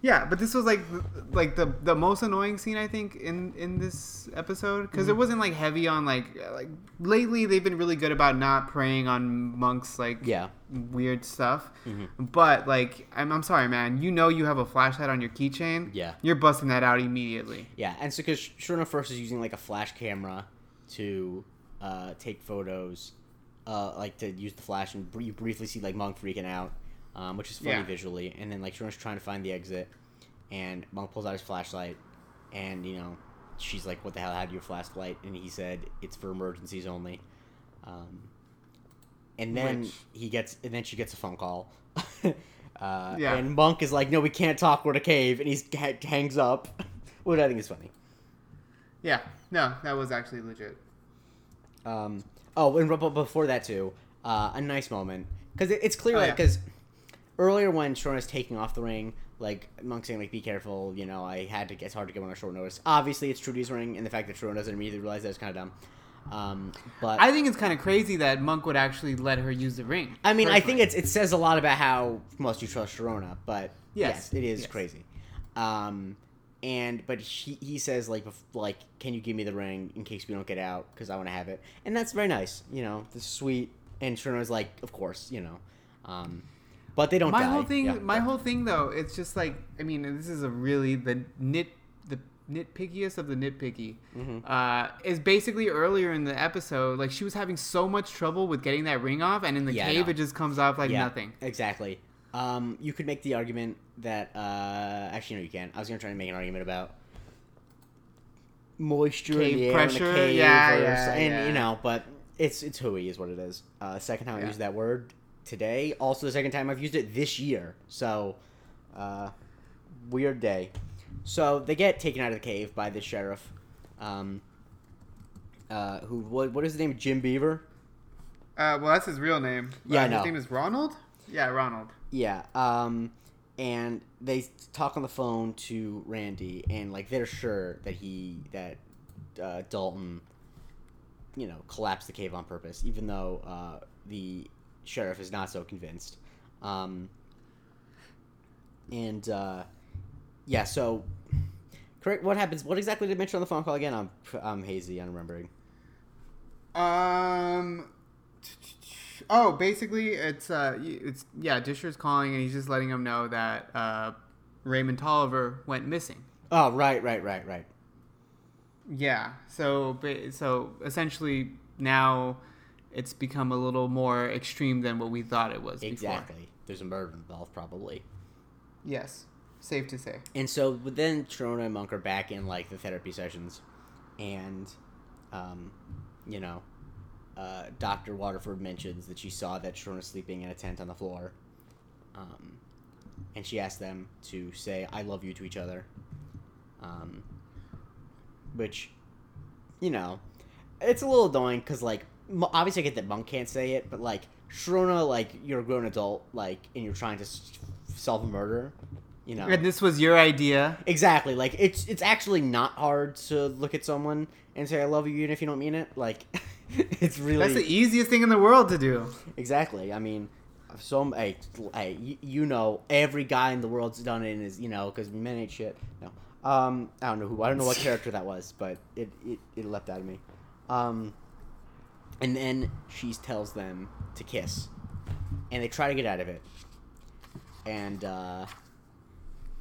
Yeah, but this was like the- like the the most annoying scene I think in in this episode because Mm-hmm. it wasn't like heavy on like like lately they've been really good about not preying on monks like Yeah. weird stuff. Mm-hmm. But like I'm I'm sorry man, you know you have a flashlight on your keychain. Yeah. You're busting that out immediately. Yeah, and so because Sharona first is using like a flash camera to uh, take photos, uh, like to use the flash, and br- you briefly see like Monk freaking out, um, which is funny Yeah. visually. And then like Sharona's trying to find the exit, and Monk pulls out his flashlight, and you know, she's like, "What the hell? How do you have a flashlight?" And he said, "It's for emergencies only." Um, and then Which- he gets, and then she gets a phone call. (laughs) uh, Yeah. And Monk is like, "No, we can't talk. We're in a cave," and he ha- hangs up, (laughs) which I think is funny. Yeah. No, that was actually legit. Um, oh, and but before that too, uh, a nice moment because it, it's clear Oh, like yeah. because earlier when Sharona's taking off the ring, like Monk saying like be careful, you know, I had to. It's hard to get on a short notice. Obviously, it's Trudy's ring, and the fact that Sharona doesn't immediately realize that is kind of dumb. Um, but I think it's kind of crazy that Monk would actually let her use the ring. I mean, I think personally. it's it says a lot about how much you trust Sharona, but yes, Yes, it is yes. crazy. Um, and but he he says like like can you give me the ring in case we don't get out because I want to have it, and that's very nice. You know, the sweet. And Sharona's like, of course, you know. Um, but they don't. my die. whole thing Yeah, my whole thing though it's just like i mean this is a really the nit the nitpickiest of the nitpicky Mm-hmm. uh, is basically earlier in the episode like she was having so much trouble with getting that ring off and in the Yeah, cave it just comes off like yeah, nothing Exactly. Um, you could make the argument that uh, actually no, you can't. I was gonna try to make an argument about moisture in the air pressure? in a cave, Yeah, or, yeah, and yeah. you know, but it's it's hooey is what it is. Uh, second time I used that word today. Also, the second time I've used it this year. So, uh, weird day. So they get taken out of the cave by the sheriff. Um, uh, who what what is his name? Jim Beaver. Uh, well, that's his real name. Yeah, Uh, know. His name is Ronald. Yeah, Ronald. Yeah. Um, and they talk on the phone to Randy, and like they're sure that he that uh, Dalton, you know, collapsed the cave on purpose, even though uh, the sheriff is not so convinced. Um, and uh, yeah, so correct. What happens? What exactly did mention on the phone call again? I'm I'm hazy. I'm remembering. Um. Oh, basically, it's uh, it's yeah. Disher's calling, and he's just letting him know that uh, Raymond Tolliver went missing. Oh, right, right, right, right. Yeah. So, so essentially, now it's become a little more extreme than what we thought it was. Before. Exactly. There's a murder involved, probably. Yes. Safe to say. And so then Sharona and Monk are back in like the therapy sessions, and, um, you know, uh, Doctor Waterford mentions that she saw that Sharona sleeping in a tent on the floor, um, and she asked them to say "I love you" to each other, um, which, you know, it's a little annoying because like obviously I get that Monk can't say it, but like Sharona, like you're a grown adult, like and you're trying to s- solve a murder, you know. And this was your idea. Exactly. Like it's it's actually not hard to look at someone and say I love you even if you don't mean it. Like (laughs) (laughs) it's really That's the easiest thing in the world to do. exactly. I mean, so hey, hey, you, know every guy in the world's done it and is you know because men ain't shit. No, um, I don't know who I don't know what character that was, but it it, it leapt out of me. Um, and then she tells them to kiss, and they try to get out of it, and uh,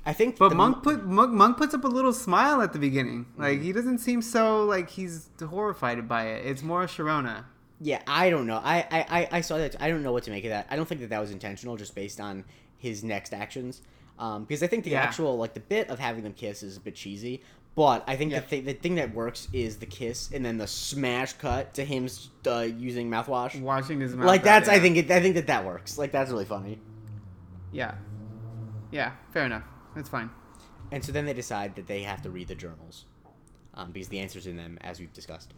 I think But the- Monk put Monk, Monk puts up a little smile at the beginning. Like he doesn't seem so like he's horrified by it. It's more Sharona. Yeah, I don't know. I, I, I- saw that. I don't know what to make of that. I don't think that that was intentional, just based on his next actions. Um, because I think the Yeah. actual like the bit of having them kiss is a bit cheesy. But I think Yeah. the, th- the thing that works is the kiss and then the smash cut to him uh, using mouthwash. Watching his mouth. Like out, that's I think it, I think that that works. Like that's really funny. Yeah. Yeah. Fair enough. That's fine. And so then they decide that they have to read the journals, um, because the answers in them, as we've discussed.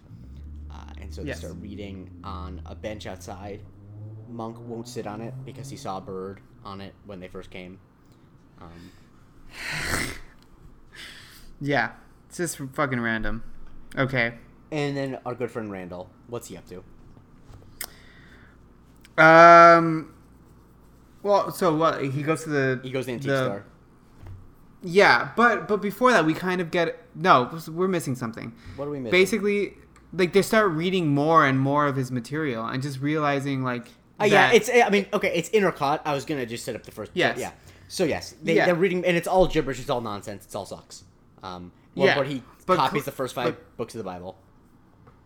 Uh, and so they Yes. start reading on a bench outside. Monk won't sit on it because he saw a bird on it when they first came. Um, (laughs) Yeah. It's just fucking random. Okay. and then our good friend Randall, what's he up to? Um. Well, so what? He goes to the. He goes to the antique the- store. Yeah, but but before that, we kind of get no. We're missing something. What do we miss? Basically, like they start reading more and more of his material and just realizing like. Uh, yeah, it's. I mean, okay, it's intercut. I was gonna just set up the first. Yes. Yeah. So yes, they, Yeah. they're reading, and it's all gibberish. It's all nonsense. It's all sucks. Um. Yeah, but he but copies the first five books of the Bible.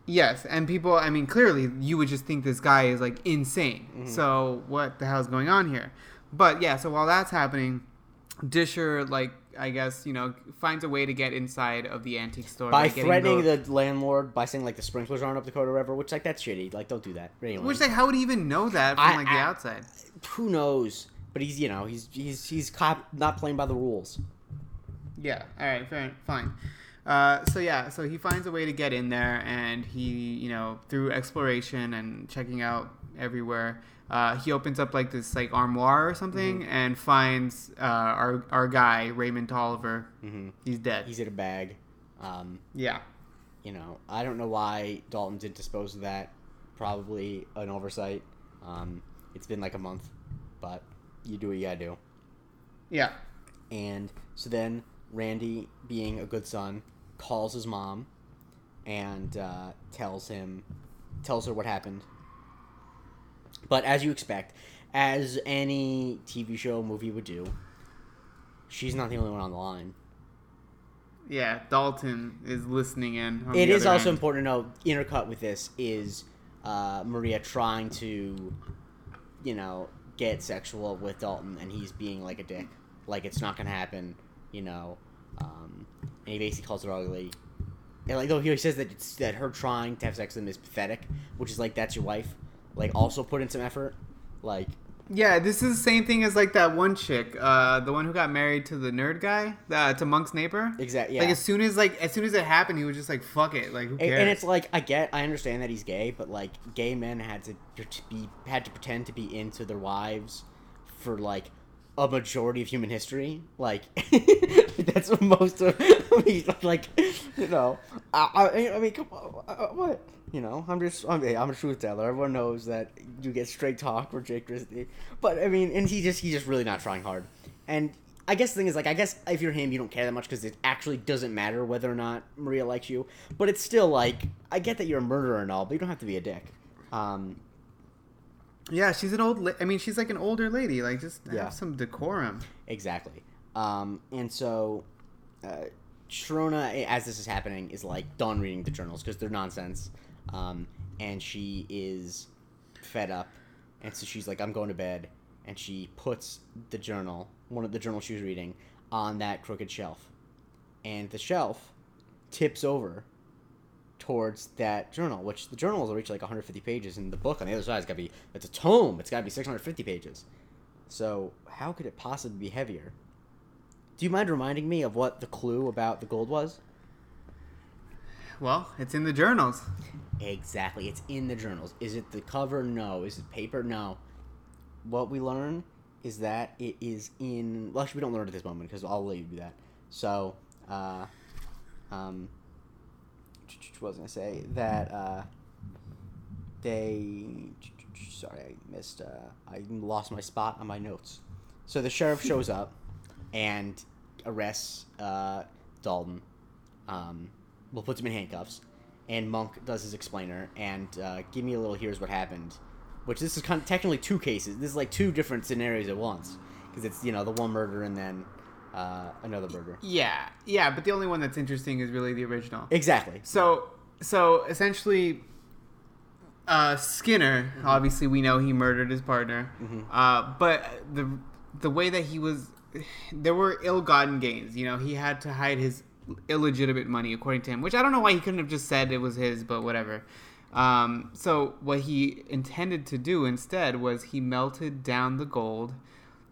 Yes, and people, I mean, clearly you would just think this guy is like insane. Mm-hmm. So what the hell is going on here? But yeah, so while that's happening, Disher, like, I guess, you know, finds a way to get inside of the antique store by getting threatening the landlord by saying like the sprinklers aren't up to code or whatever, which like that's shitty. Like don't do that. Anyway, Which, like, how would he even know that from I- like the I- outside? who knows? But he's you know he's he's he's cop not playing by the rules. Yeah. All right. Fair. Fine. Uh, so yeah, so he finds a way to get in there, and he, you know, through exploration and checking out everywhere, uh, he opens up like this like armoire or something, and finds uh, our our guy Raymond Tolliver. hmm He's dead. He's in a bag. Um, yeah. you know I don't know why Dalton didn't dispose of that. Probably an oversight. Um, it's been like a month, but you do what you gotta do. Yeah. And so then Randy, being a good son, calls his mom and uh, tells him, tells her what happened. But as you expect, as any TV show movie would do, she's not the only one on the line. Yeah. Dalton is listening in. It is also end. important to know intercut with this is uh, Maria trying to, you know, get sexual with Dalton, and he's being like a dick, like it's not gonna happen, you know. Um, and he basically calls her ugly. And like, though he says that it's, that her trying to have sex with him is pathetic, which is like that's your wife. Like, also put in some effort. Like, Yeah, this is the same thing as like that one chick, uh, the one who got married to the nerd guy, uh, to Monk's neighbor. exactly. Yeah. Like as soon as like as soon as it happened, he was just like, "Fuck it," like who And, cares? and it's like I get, I understand that he's gay, but like gay men had to, to be had to pretend to be into their wives for like a majority of human history. Like (laughs) that's what most of (laughs) I like you know. I, I, I mean, come on, uh, what you know? I'm just I'm, I'm a truth teller. Everyone knows that you get straight talk for Jake Christie, but I mean, and he just he's just really not trying hard. And I guess the thing is, like, I guess if you're him, you don't care that much because it actually doesn't matter whether or not Maria likes you. But it's still like, I get that you're a murderer and all, but you don't have to be a dick. Um, yeah, she's an old. La- I mean, she's like an older lady. Like just Yeah. have some decorum. exactly. Um, and so, uh, as this is happening, is like done reading the journals because they're nonsense. Um, and she is fed up, and so she's like, "I'm going to bed." And she puts the journal, one of the journals she was reading, on that crooked shelf, and the shelf tips over towards that journal, which the journal will reach like 150 pages, and the book on the other side has got to be it's a tome. It's got to be 650 pages. So how could it possibly be heavier? Do you mind reminding me of what the clue about the gold was? Well, it's in the journals. Exactly, it's in the journals. Is it the cover? No. Is it paper? No. What we learn is that it is in. Well, actually, we don't learn it at this moment because I'll let you do that. So, uh, um, what was I gonna say that uh, they? Sorry, I missed. Uh, I lost my spot on my notes. So the sheriff (laughs) shows up and arrests uh, Dalton. Um, well, puts him in handcuffs, and Monk does his explainer and uh, give me a little. Here's what happened, which this is kind of technically two cases. This is like two different scenarios at once because it's you know the one murder and then uh, another burger. Yeah, yeah, but the only one that's interesting is really the original. Exactly. So, so essentially, uh, Skinner. Obviously, we know he murdered his partner. Uh, but the the way that he was, there were ill-gotten gains. You know, he had to hide his illegitimate money, according to him. Which I don't know why he couldn't have just said it was his, but whatever. Um, so what he intended to do instead was he melted down the gold,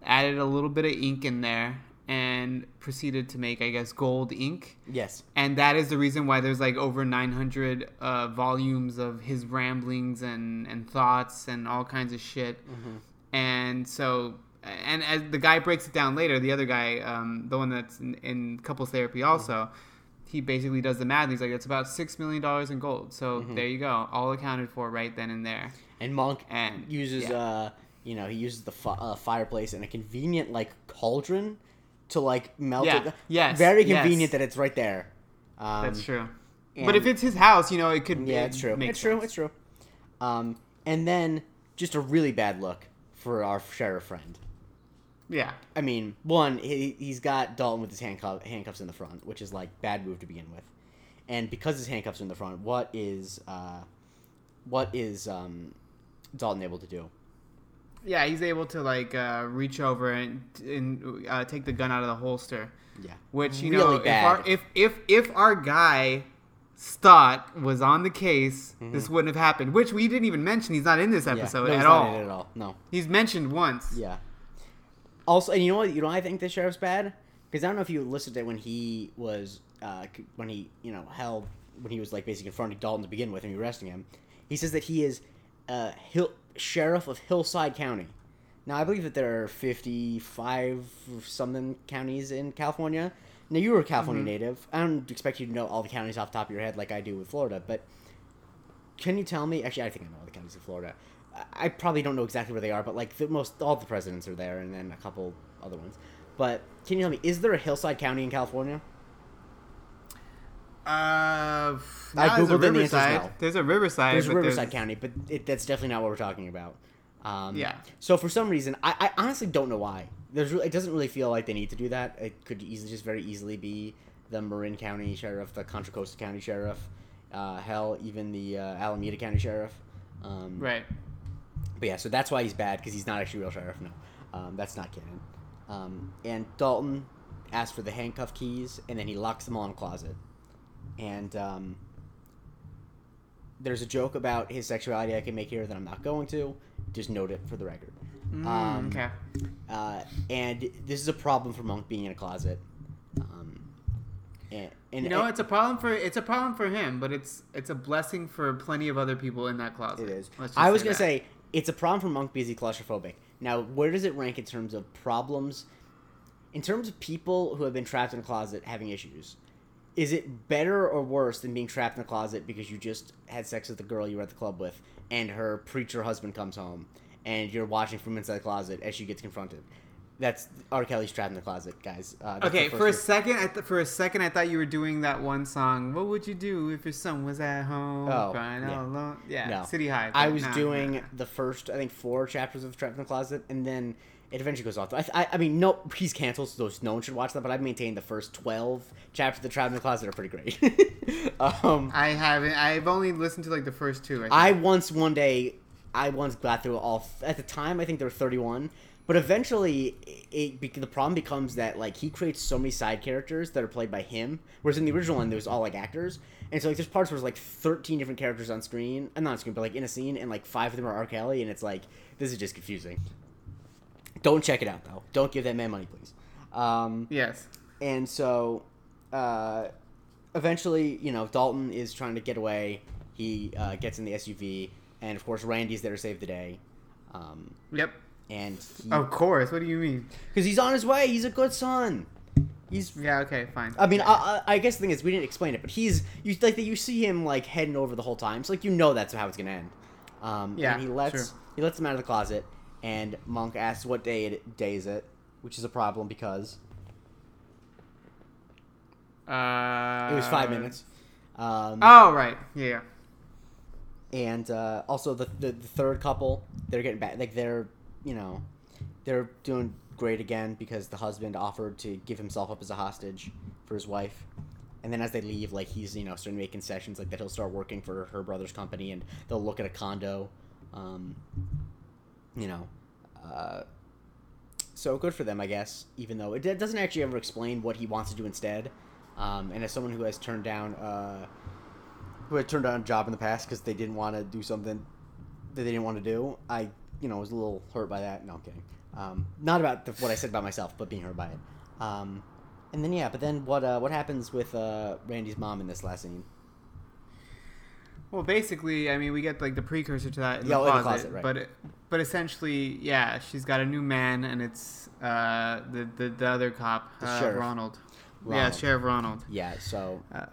added a little bit of ink in there, and proceeded to make, I guess, gold ink. Yes. and that is the reason why there's like over 900 uh, volumes of his ramblings and, and thoughts and all kinds of shit. And so and as the guy breaks it down later the other guy um, the one that's in, in couples therapy also he basically does the math. And he's like it's about six million dollars in gold. So there you go. All accounted for right then and there. And Monk And- uses yeah. uh you know he uses the fi- uh, fireplace and a convenient like cauldron to like melt Yeah. it. Yes. Very Yes. convenient that it's right there. Um, that's true but if it's his house you know it could Yeah, it it's true. It's true. It's true. Um, and then just a really bad look for our sheriff friend. yeah I mean, one, he, he's got Dalton with his handcuff, handcuffs in the front, which is like bad move to begin with. And because his handcuffs are in the front, what is uh, what is um, Dalton able to do? Yeah, he's able to like uh, reach over and, and uh, take the gun out of the holster. Yeah, Which you Really know, bad. if our if if if our guy Stott was on the case, this wouldn't have happened. Which we didn't even mention. He's not in this Mm-hmm. yeah. episode No, at all. at all. No. He's mentioned once. Yeah. Also, and you know what? You know, I think the sheriff's bad because I don't know if you listened to when he was uh, when he you know held when he was like basically confronting Dalton to begin with and arresting him. He says that he is uh, Hill sheriff of Hillside County. Now I believe that there are fifty five something counties in California. Now you were a California mm-hmm. native. I don't expect you to know all the counties off the top of your head like I do with Florida, but can you tell me? Actually, I think I know all the counties of Florida. I- I probably don't know exactly where they are, but like the most, all the presidents are there, and then a couple other ones. But can you tell me, is there a Hillside County in California? Uh, I there's a googled it the answer's no. There's a Riverside. There's Riverside County, but it, that's definitely not what we're talking about. Um, Yeah. So for some reason, I, I honestly don't know why. There's really, it doesn't really feel like they need to do that. It could easily just very easily be the Marin County Sheriff, the Contra Costa County Sheriff, uh, hell, even the uh, Alameda County Sheriff. Um, Right. But yeah, so that's why he's bad because he's not actually a real sheriff. No, um, that's not canon. Um, and Dalton asks for the handcuff keys, and then he locks them all in a closet. And um, there's a joke about his sexuality I can make here that I'm not going to. Just note it for the record. Mm, Um, okay. Uh, and this is a problem for Monk being in a closet. Um, and, and You know, it's a problem for it's a problem for him, but it's it's a blessing for plenty of other people in that closet. It is. I was gonna that. say it's a problem for Monk because he's claustrophobic. Now, where does it rank in terms of problems? In terms of people who have been trapped in a closet having issues, is it better or worse than being trapped in a closet because you just had sex with the girl you were at the club with, and her preacher husband comes home, and you're watching from inside the closet as she gets confronted? That's R. Kelly's trapped in the closet, guys. Uh, Okay, for a second, I th- for a second, I thought you were doing that one song. What would you do if your son was at home Oh, crying yeah. all alone? Yeah, No. City High. I was doing the first, I think, four chapters of Trapped in the Closet, and then it eventually goes off. I, I, I mean, no, he's canceled, so no one should watch that. But I've maintained the first twelve chapters of the Trapped in the Closet are pretty great. (laughs) um, I haven't. I've only listened to like the first two. I, think. I once one day, I once got through all. At the time, I think there were thirty-one. But eventually, it, it the problem becomes that like he creates so many side characters that are played by him, whereas in the original one there was all like actors, and so like there's parts where there's like 13 different characters on screen, and not on screen, but like in a scene, and like five of them are R. Kelly, and it's like this is just confusing. Don't check it out though. Don't give that man money, please. Um, yes. and so, uh, eventually, you know, Dalton is trying to get away. He uh, gets in the SUV, and of course, Randy's there to save the day. Um, Yep. and Of course. What do you mean? because he's on his way, he's a good son. He's. Yeah. Okay. Fine. I mean, I, I I guess the thing is, we didn't explain it, but he's you like that. You see him like heading over the whole time, so like you know that's how it's gonna end. Um, Yeah, And he lets sure. he lets him out of the closet, and Monk asks what day it day is it, which is a problem because Uh, it was five minutes. Um, Oh right. Yeah. and uh, also the, the the third couple they're getting back like they're you know they're doing great again because the husband offered to give himself up as a hostage for his wife and then as they leave like he's you know starting to make concessions like that he'll start working for her brother's company and they'll look at a condo um, you know uh, so good for them i guess even though it doesn't actually ever explain what he wants to do instead um, and as someone who has turned down uh, who had turned down a job in the past because they didn't want to do something that they didn't want to do. I, you know, was a little hurt by that. No, I'm kidding. Um, not about the, what I said about myself, but being hurt by it. Um, and then yeah, but then what? Uh, what happens with uh, Randy's mom in this last scene? Well, basically, I mean, we get like the precursor to that in Yeah, the in the closet, closet, right. but it, but essentially, yeah, she's got a new man, and it's uh, the, the the other cop, The uh, sheriff. Ronald. Yeah, Sheriff Ronald. Yeah. So. Uh,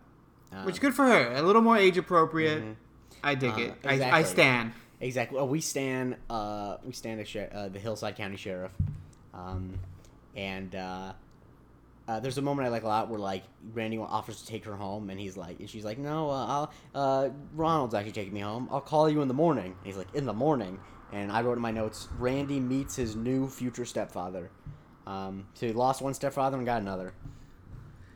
um, Which good for her. A little more age appropriate. Mhm. I dig Uh, it. I, I stand. Exactly. Well, we stand. Uh, we stand uh, the Hillside County Sheriff, um, and uh, there's a moment I like a lot where like Randy offers to take her home, and he's like, and she's like, no, uh, I'll, uh, Ronald's actually taking me home. I'll call you in the morning. And he's like, in the morning, and I wrote in my notes, Randy meets his new future stepfather. Um, so he lost one stepfather and got another.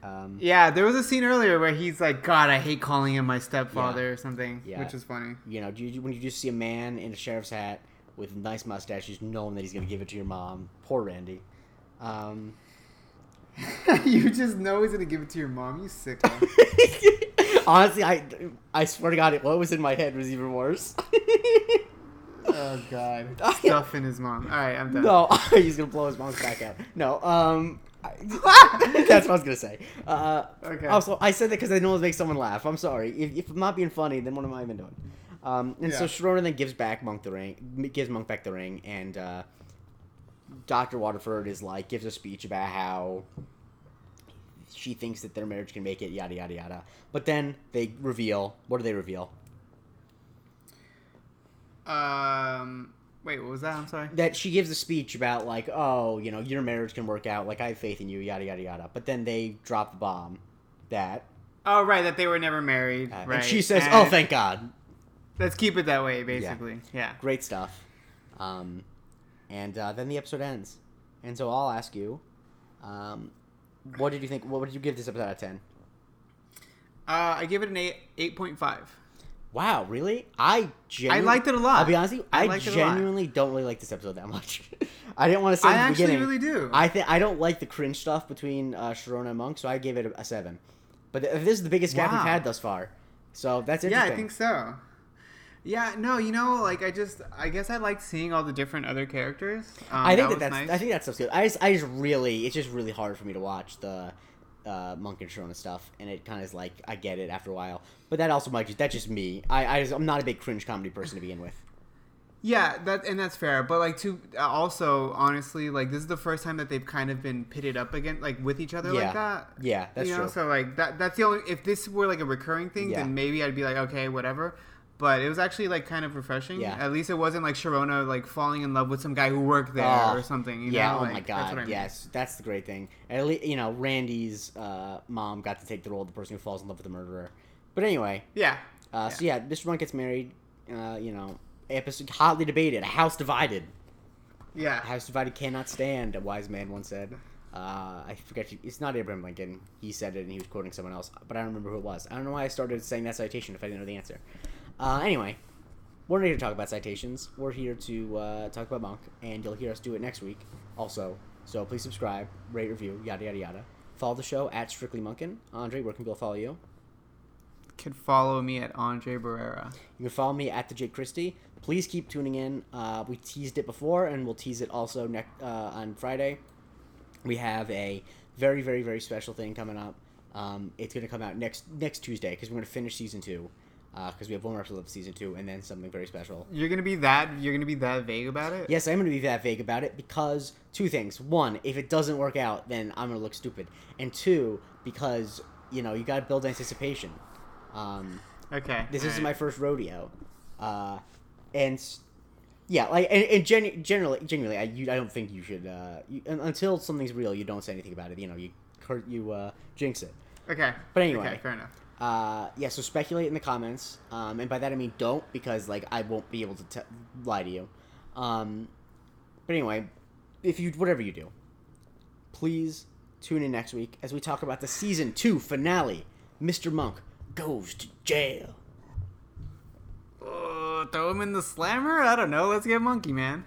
Um, Yeah, there was a scene earlier where he's like, "God, I hate calling him my stepfather" or something, Yeah. which is funny. you know, do you, when you just see a man in a sheriff's hat with a nice mustache, just knowing that he's gonna give it to your mom. Poor Randy. Um, (laughs) you just know he's gonna give it to your mom. You sick. (laughs) honestly, I I swear to God, what was in my head was even worse. (laughs) oh God, stuff in his mom. All right, I'm done. no, he's gonna blow his mom's back out. No, um, that's what I was gonna say. Uh, Okay. Also, I said that because I know it makes someone laugh. I'm sorry. If, if I'm not being funny, then what am I even doing? Um, and so Yeah. Sharona then gives back Monk the ring, gives Monk back the ring, and uh, Doctor Waterford is like gives a speech about how she thinks that their marriage can make it, yada yada yada. But then they reveal. What do they reveal? Um, wait, what was that? I'm sorry. that she gives a speech about like, oh, you know, your marriage can work out. Like I have faith in you, yada yada yada. But then they drop the bomb that, Oh, right, that they were never married. uh, right. and she says, And "Oh, thank God." Let's keep it that way, basically. Yeah. Great stuff. Um, and uh, then the episode ends. And so I'll ask you, um, what did you think? What did you give this episode out of ten? Uh, I give it an eight, eight point five. Wow, really? I genuinely, liked it a lot. I'll be honest with you. I I, liked it a lot. genuinely don't really like this episode that much. (laughs) I didn't want to say I actually beginning. really do. I think I don't like the cringe stuff between uh, Sharona and Monk, so I gave it a, a seven. But th- this is the biggest gap we've had thus far, so that's yeah. I think so. Yeah, no, you know, like I just, I guess I liked seeing all the different other characters. Um, I think that, was that's nice. I think that stuff's good. I just I just really it's just really hard for me to watch the uh, Monk and Sharona stuff, and it kind of is like I get it after a while, but that also might just that's just me. I, I just, I'm not a big cringe comedy person to begin with. Yeah, that and that's fair. But like to uh, also honestly, like this is the first time that they've kind of been pitted up again, like with each other Yeah. like that. Yeah, that's you know, true. so like that that's the only if this were like a recurring thing, Yeah. then maybe I'd be like, okay, whatever. But it was actually like kind of refreshing. Yeah. At least it wasn't like Sharona like falling in love with some guy who worked there Oh, or something. You yeah, know? oh Like, my god, what I mean. yes, that's the great thing. At least you know Randy's uh, mom got to take the role of the person who falls in love with the murderer. But anyway, Yeah. uh, so yeah, Mr. Monk gets married. Uh, you know, episode hotly debated. A house divided. Yeah. A house divided cannot stand. A wise man once said. Uh, I forget. It's not Abraham Lincoln. He said it, and he was quoting someone else. But I don't remember who it was. I don't know why I started saying that citation if I didn't know the answer. Uh, anyway, we're not here to talk about citations. We're here to uh, talk about Monk, and you'll hear us do it next week. Also, so please subscribe, rate, review, yada yada yada. Follow the show at Strictly Monkin. Andre, where can people follow you? Can follow me at Andre Barrera. You can follow me at the Jake Christie. Please keep tuning in. Uh, we teased it before, and we'll tease it also next uh, on Friday. We have a very, very, very special thing coming up. Um, it's going to come out next next Tuesday because we're going to finish season two. Because we have one more episode of season two, and then something very special. You're gonna be that. You're gonna be that vague about it. Yes, I'm going to be that vague about it because two things. One, if it doesn't work out, then I'm going to look stupid. And two, because you know you got to build anticipation. Um, Okay. this is my first rodeo, uh, and yeah, like and, and gen- generally, genuinely, I you, I don't think you should uh, you, until something's real, you don't say anything about it. You know, you you uh, jinx it. Okay. But anyway. Okay, fair enough. Uh, yeah, so speculate in the comments, um, and by that I mean don't because like I won't be able to t- lie to you. Um, but anyway, if you whatever you do, please tune in next week as we talk about the season two finale. Mr. Monk goes to jail. Uh, throw him in the slammer? I don't know. Let's get monkey, man.